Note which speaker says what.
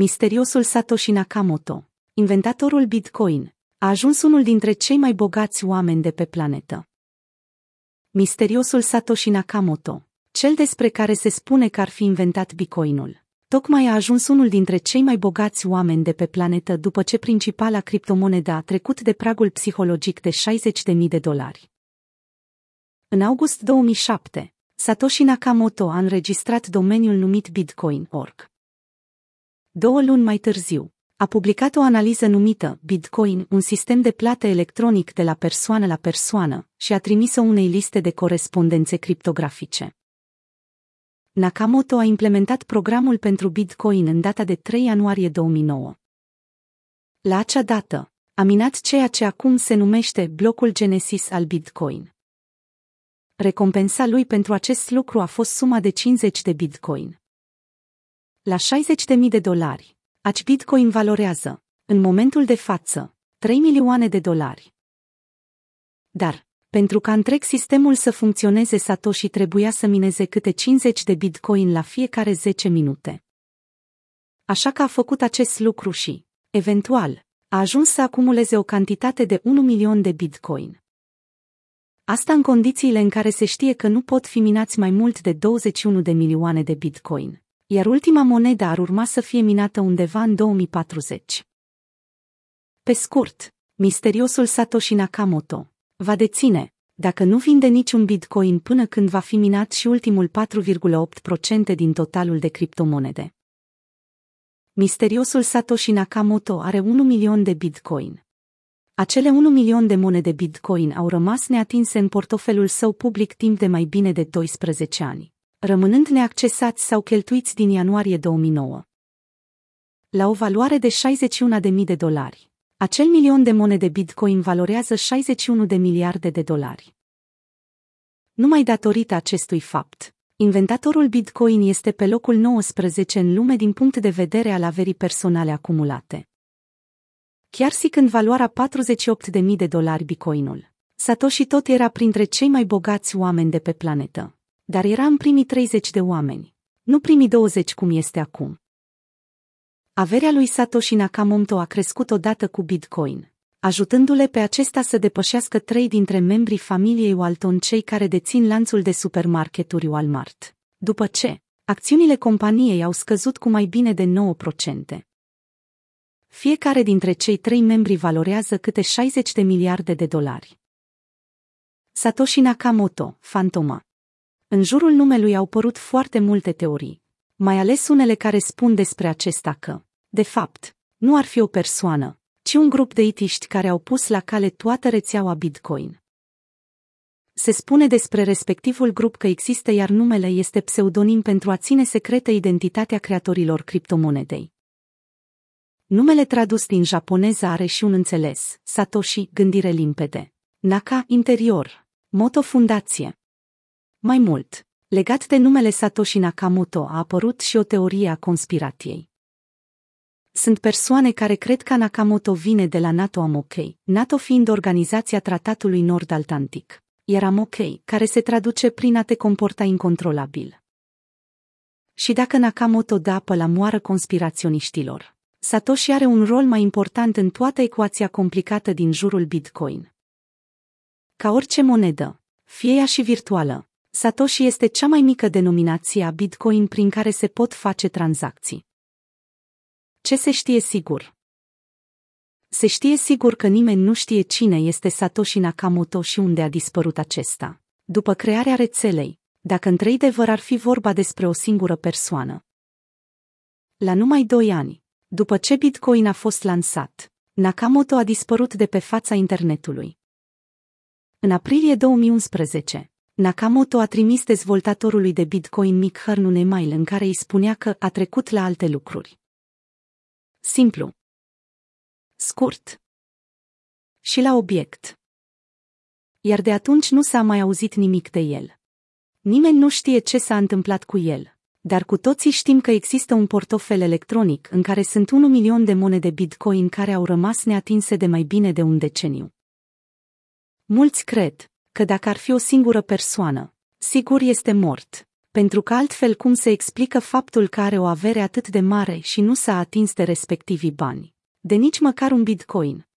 Speaker 1: Misteriosul Satoshi Nakamoto, inventatorul Bitcoin, a ajuns unul dintre cei mai bogați oameni de pe planetă. Misteriosul Satoshi Nakamoto, cel despre care se spune că ar fi inventat Bitcoinul, tocmai a ajuns unul dintre cei mai bogați oameni de pe planetă după ce principala criptomonedă a trecut de pragul psihologic de 60.000 de dolari. În august 2007, Satoshi Nakamoto a înregistrat domeniul numit Bitcoin.org. Două luni mai târziu, a publicat o analiză numită Bitcoin, un sistem de plată electronic de la persoană la persoană, și a trimis-o unei liste de corespondențe criptografice. Nakamoto a implementat programul pentru Bitcoin în data de 3 ianuarie 2009. La acea dată, a minat ceea ce acum se numește blocul Genesis al Bitcoin. Recompensa lui pentru acest lucru a fost suma de 50 de Bitcoin. La 60.000 de dolari, aci Bitcoin valorează, în momentul de față, 3 milioane de dolari. Dar, pentru ca întreg sistemul să funcționeze, Satoshi trebuia să mineze câte 50 de Bitcoin la fiecare 10 minute. Așa că a făcut acest lucru și, eventual, a ajuns să acumuleze o cantitate de 1 milion de Bitcoin. Asta în condițiile în care se știe că nu pot fi minați mai mult de 21 de milioane de Bitcoin iar ultima monedă ar urma să fie minată undeva în 2040. Pe scurt, misteriosul Satoshi Nakamoto va deține, dacă nu vinde niciun bitcoin până când va fi minat și ultimul 4,8% din totalul de criptomonede. Misteriosul Satoshi Nakamoto are 1 milion de bitcoin. Acele 1 milion de monede bitcoin au rămas neatinse în portofelul său public timp de mai bine de 12 ani rămânând neaccesați sau cheltuiți din ianuarie 2009. La o valoare de 61.000 de dolari, acel milion de monede Bitcoin valorează 61 de miliarde de dolari. Numai datorită acestui fapt, inventatorul Bitcoin este pe locul 19 în lume din punct de vedere al averii personale acumulate. Chiar și când valoarea 48.000 de dolari Bitcoinul, Satoshi tot era printre cei mai bogați oameni de pe planetă dar era în primii 30 de oameni, nu primii 20 cum este acum. Averea lui Satoshi Nakamoto a crescut odată cu Bitcoin, ajutându-le pe acesta să depășească trei dintre membrii familiei Walton, cei care dețin lanțul de supermarketuri Walmart. După ce, acțiunile companiei au scăzut cu mai bine de 9%. Fiecare dintre cei trei membri valorează câte 60 de miliarde de dolari. Satoshi Nakamoto, Fantoma în jurul numelui au părut foarte multe teorii, mai ales unele care spun despre acesta că, de fapt, nu ar fi o persoană, ci un grup de itiști care au pus la cale toată rețeaua Bitcoin. Se spune despre respectivul grup că există iar numele este pseudonim pentru a ține secretă identitatea creatorilor criptomonedei. Numele tradus din japoneză are și un înțeles, Satoshi, gândire limpede, Naka, interior, Moto, fundație, mai mult, legat de numele Satoshi Nakamoto a apărut și o teorie a conspirației. Sunt persoane care cred că Nakamoto vine de la NATO Amokei, NATO fiind organizația Tratatului Nord-Atlantic, iar Amokei, care se traduce prin a te comporta incontrolabil. Și dacă Nakamoto dă apă la moară conspiraționiștilor, Satoshi are un rol mai important în toată ecuația complicată din jurul Bitcoin. Ca orice monedă, fie ea și virtuală, Satoshi este cea mai mică denominație a Bitcoin prin care se pot face tranzacții. Ce se știe sigur? Se știe sigur că nimeni nu știe cine este Satoshi Nakamoto și unde a dispărut acesta. După crearea rețelei, dacă într-adevăr ar fi vorba despre o singură persoană. La numai doi ani, după ce Bitcoin a fost lansat, Nakamoto a dispărut de pe fața internetului. În aprilie 2011, Nakamoto a trimis dezvoltatorului de Bitcoin Mick Hearn un email în care îi spunea că a trecut la alte lucruri. Simplu. Scurt. Și la obiect. Iar de atunci nu s-a mai auzit nimic de el. Nimeni nu știe ce s-a întâmplat cu el, dar cu toții știm că există un portofel electronic în care sunt un milion de monede Bitcoin care au rămas neatinse de mai bine de un deceniu. Mulți cred, că dacă ar fi o singură persoană, sigur este mort, Pentru că altfel cum se explică faptul că are o avere atât de mare și nu s-a atins de respectivii bani? De nici măcar un bitcoin.